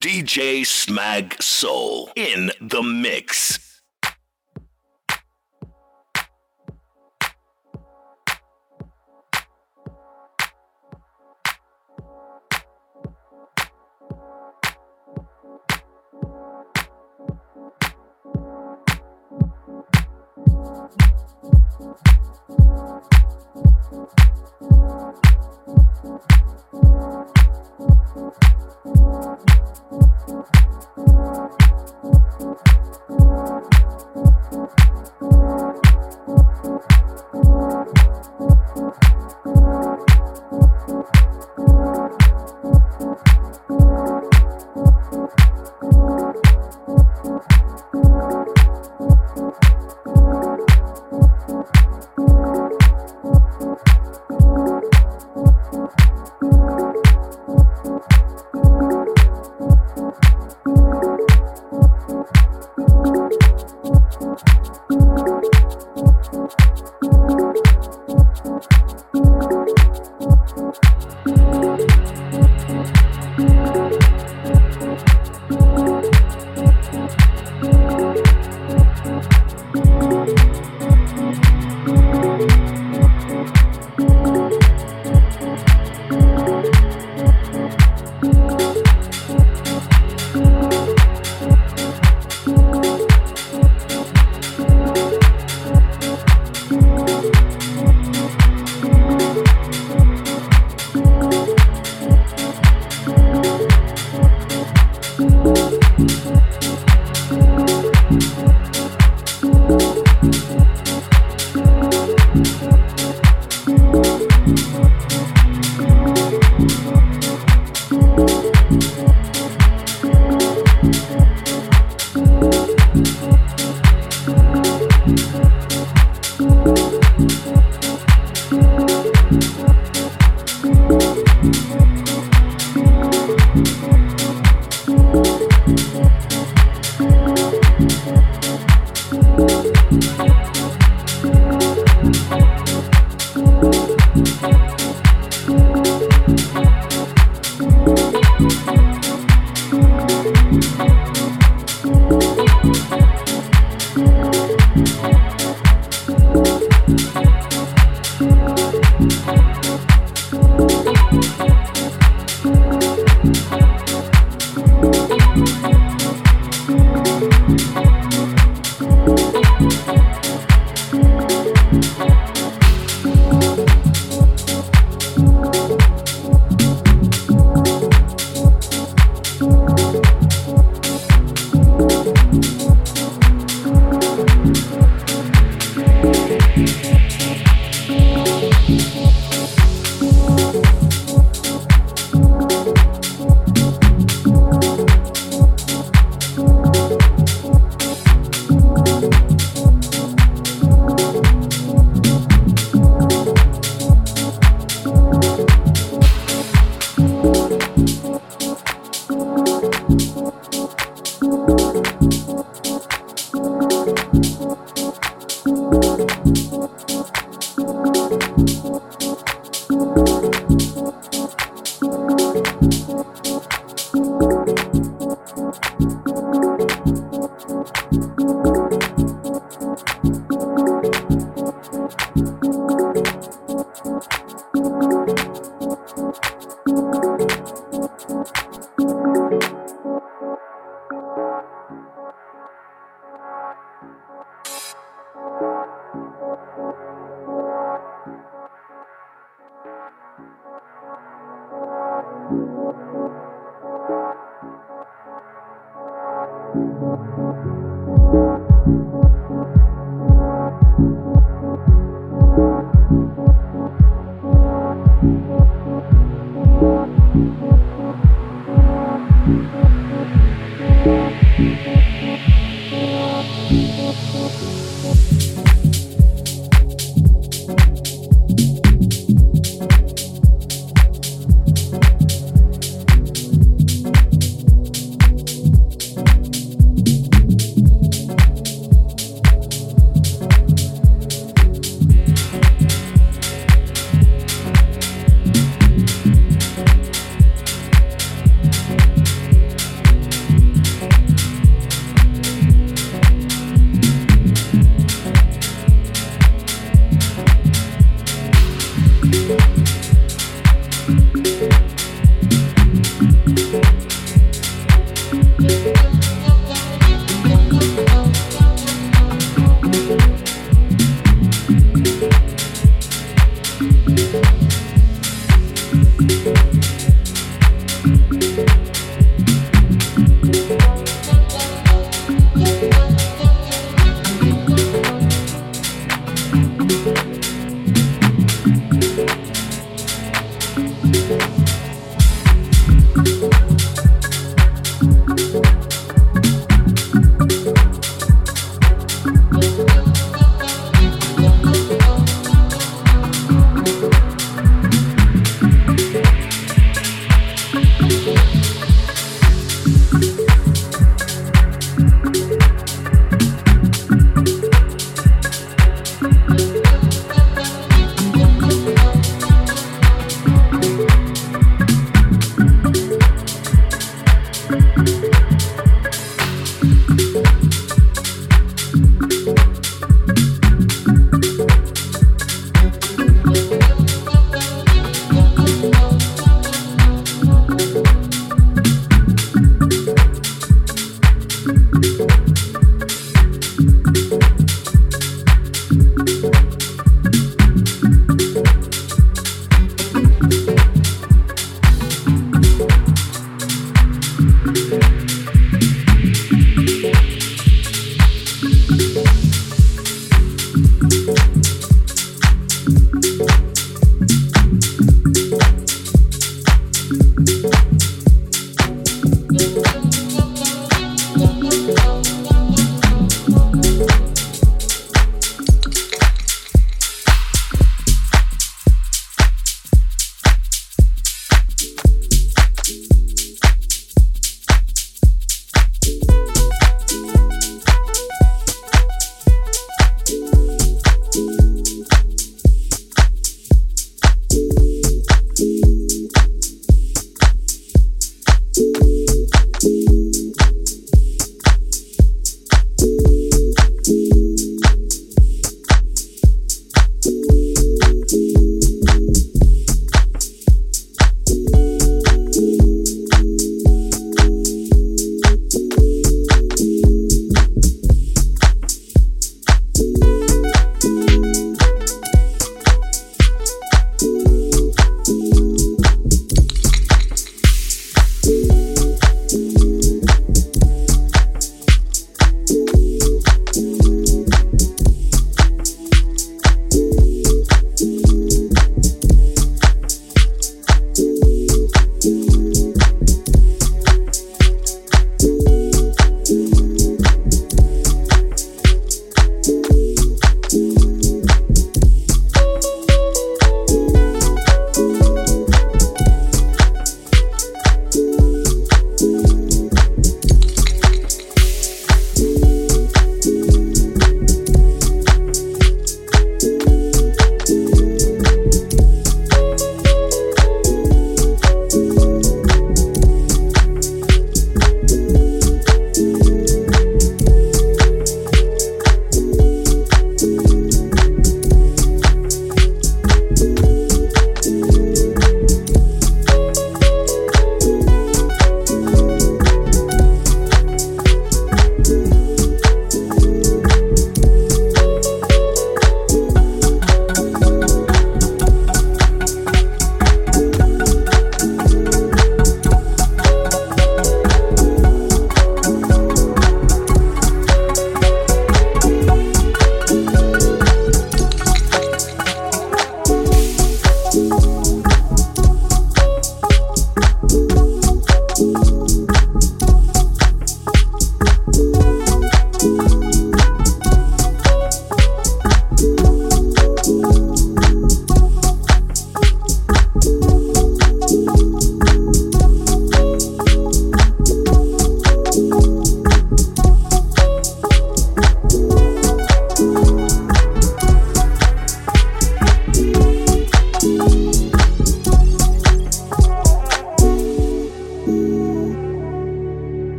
DJ Smagsoul in the mix.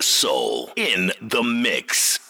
Soul in the mix.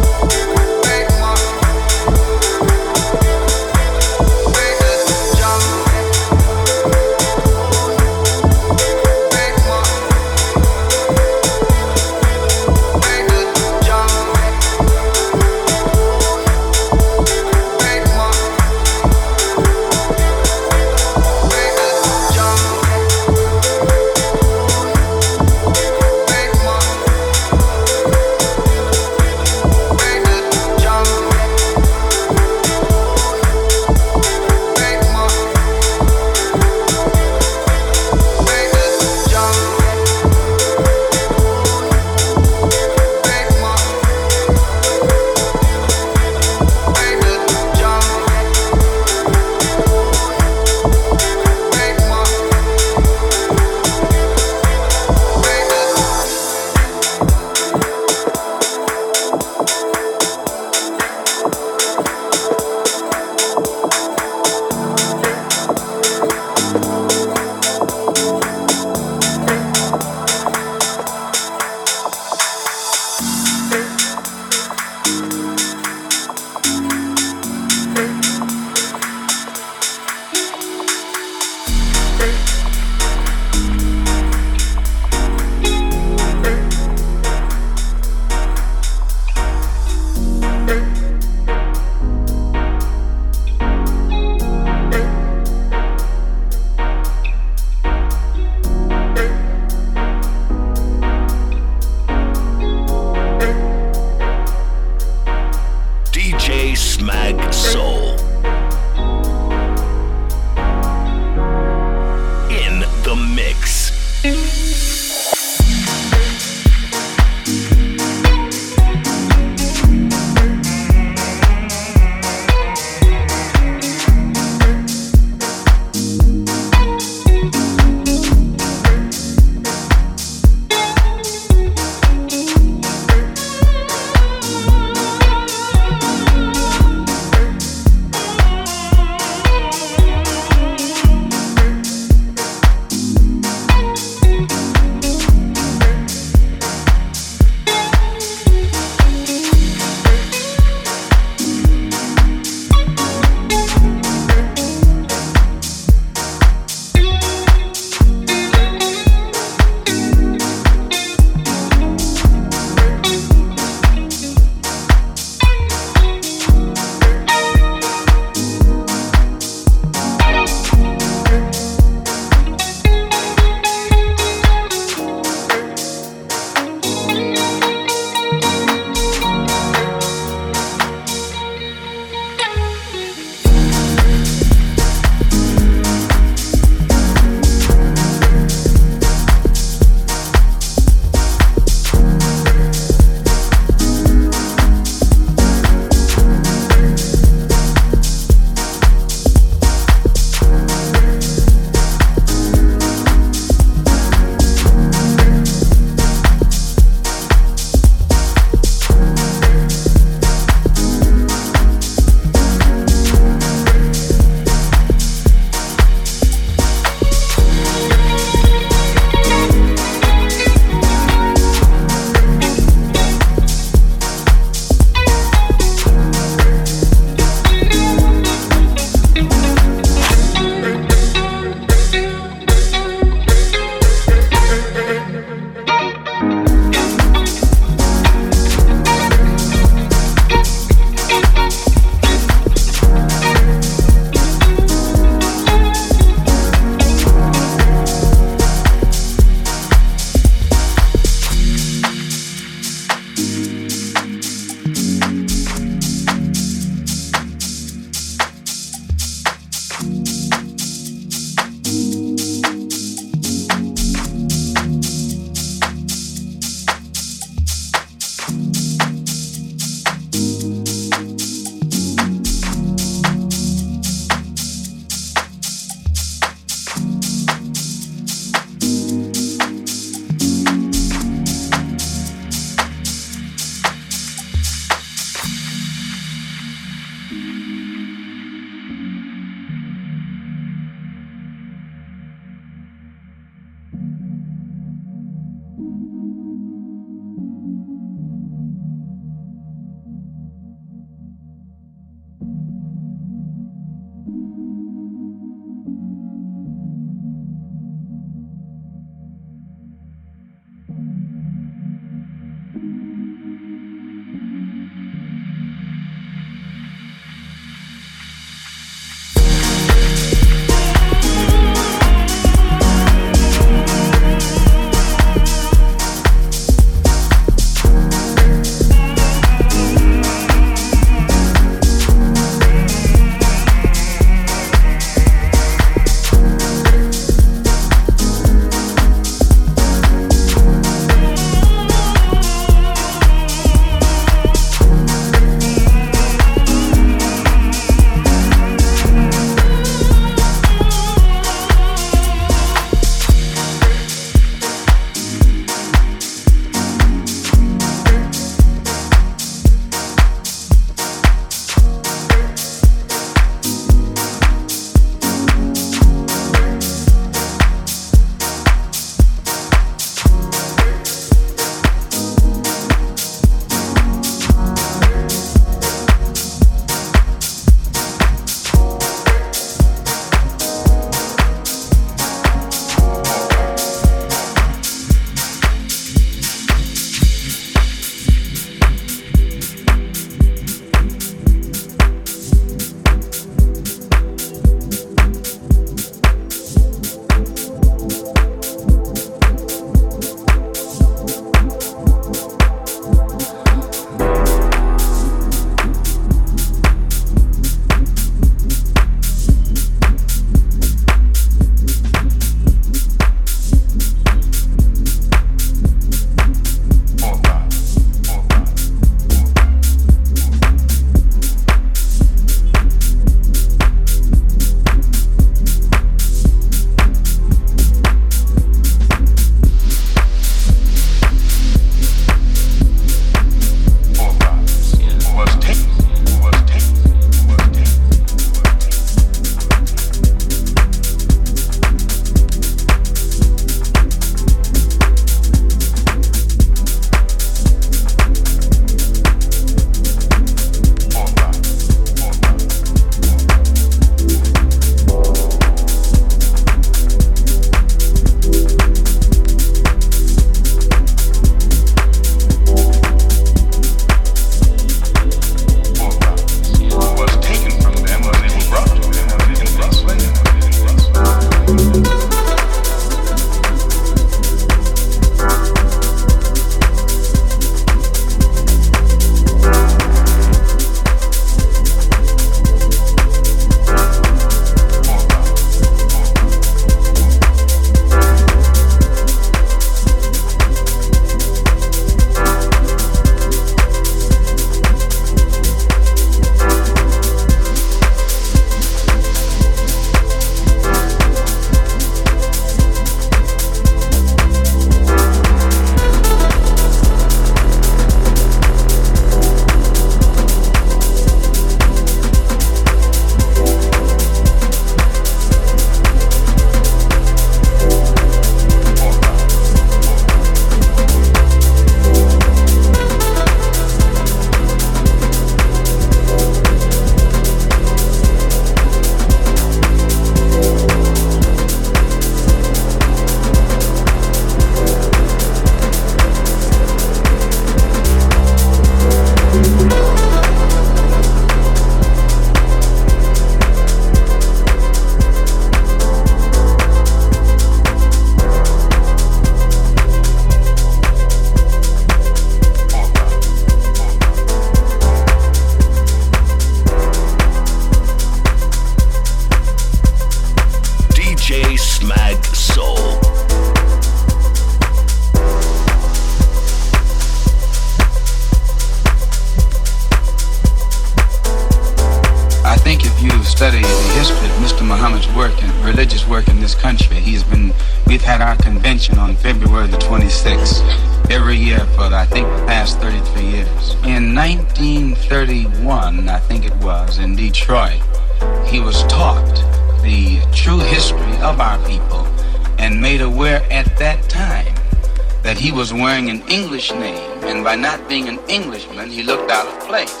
English name, and by not being an Englishman, he looked out of place.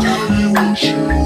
do what you.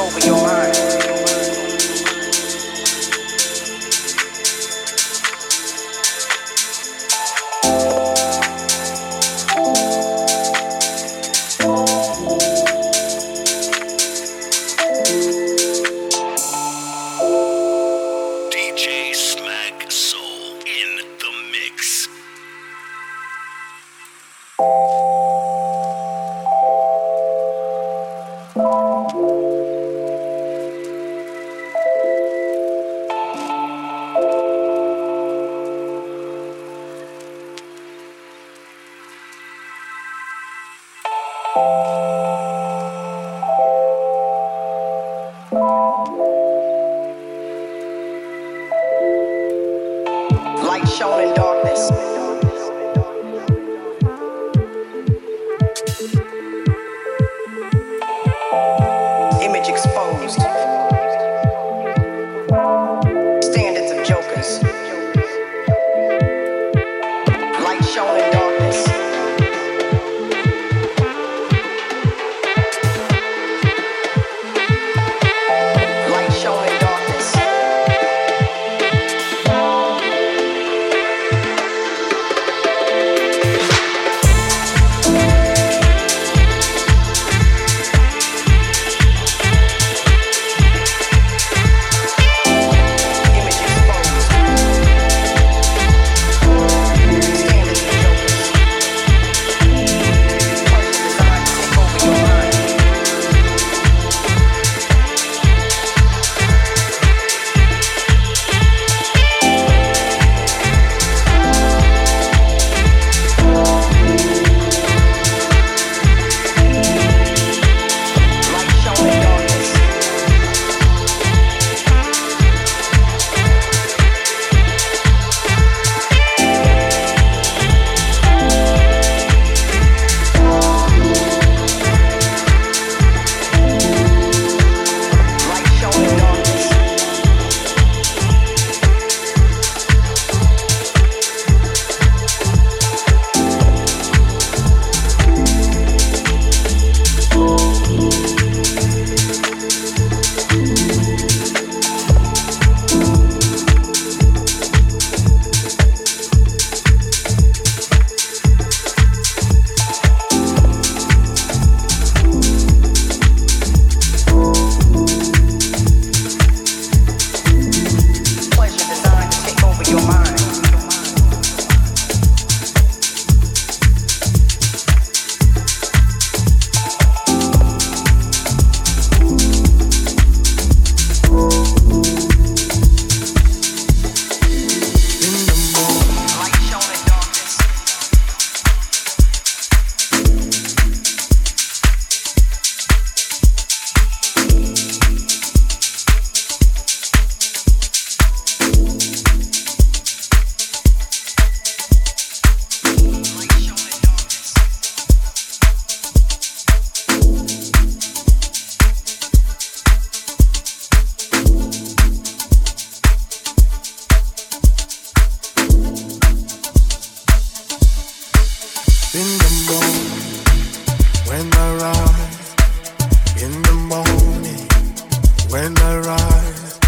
over your mind. When I rise,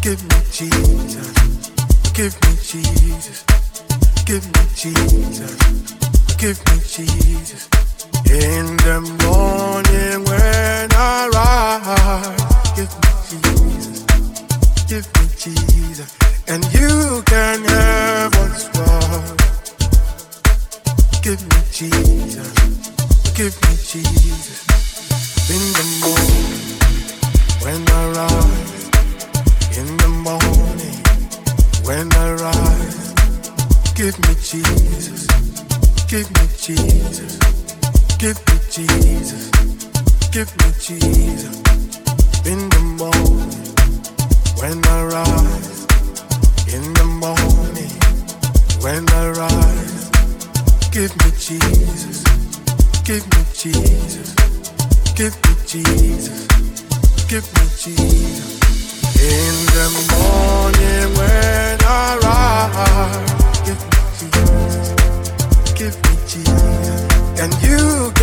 give me Jesus, give me Jesus, give me Jesus, give me Jesus. In the morning when I rise, give me Jesus, give me Jesus, and you can have what's wrong. Give me Jesus, give me Jesus. In the morning. When I rise in the morning, when I rise, give me Jesus, give me Jesus, give me Jesus, give me Jesus. In the morning, when I rise, in the morning, when I rise, give me Jesus, give me Jesus, give me Jesus skip my cheese In the morning when I rise, give me cheese, give me cheese, and you.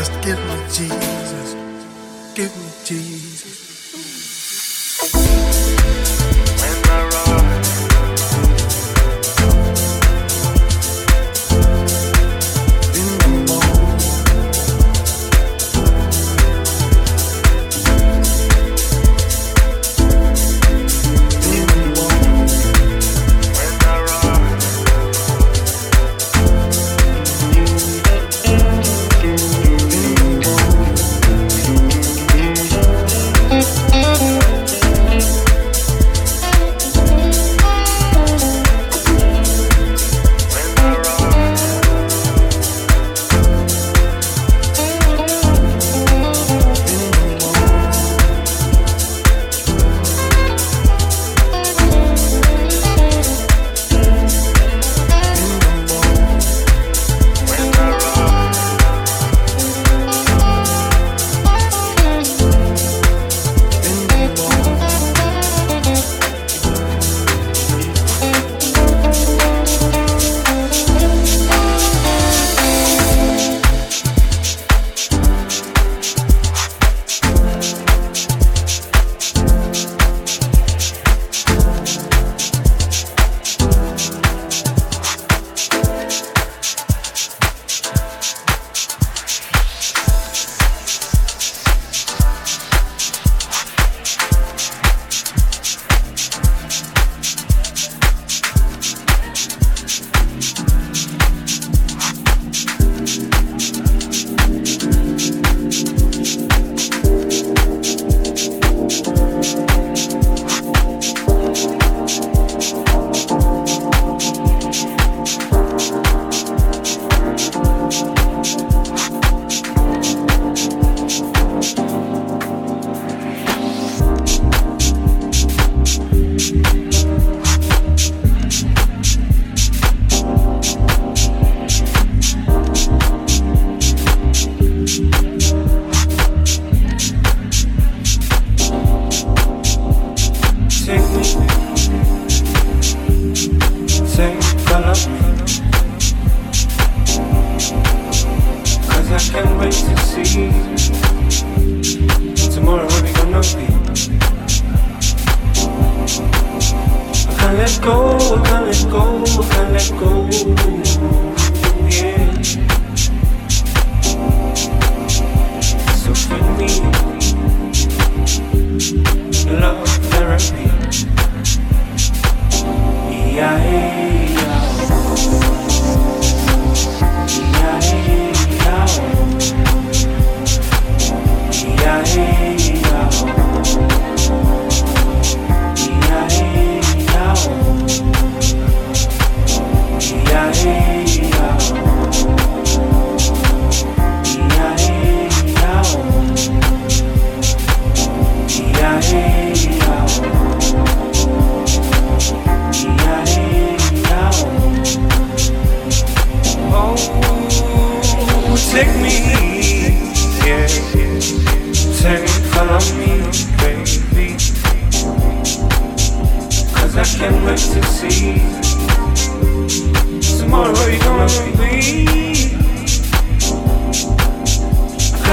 Just give me Jesus. Give me Jesus.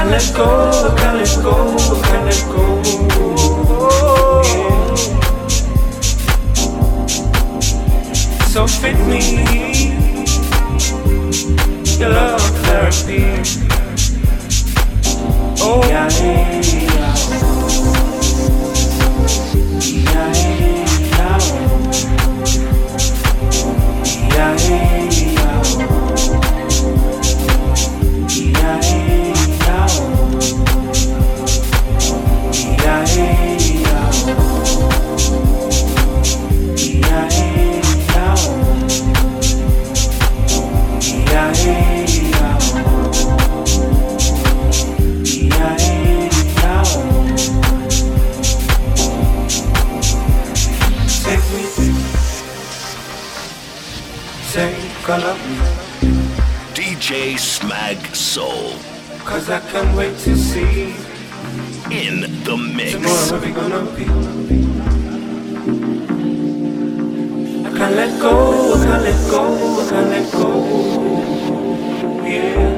I can't let go, I can't let go, I can't let go. So fit me your love therapy. Oh, yeah, yeah. yeah, yeah, yeah, yeah, yeah, take all of me. DJ Smagsoul Cause I can't wait to see in the mix. tomorrow we gonna be. I can't let go, I can't let go, I can't let go. Yeah.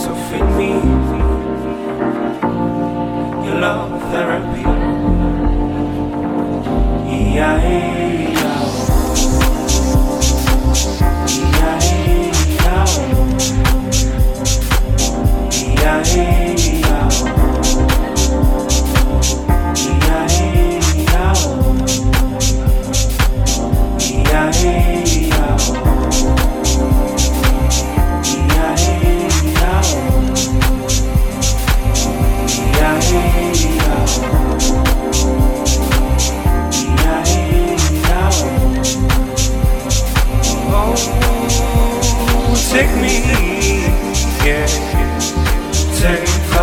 So fit me, your love therapy. Yeah, yeah. Yeah,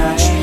DJ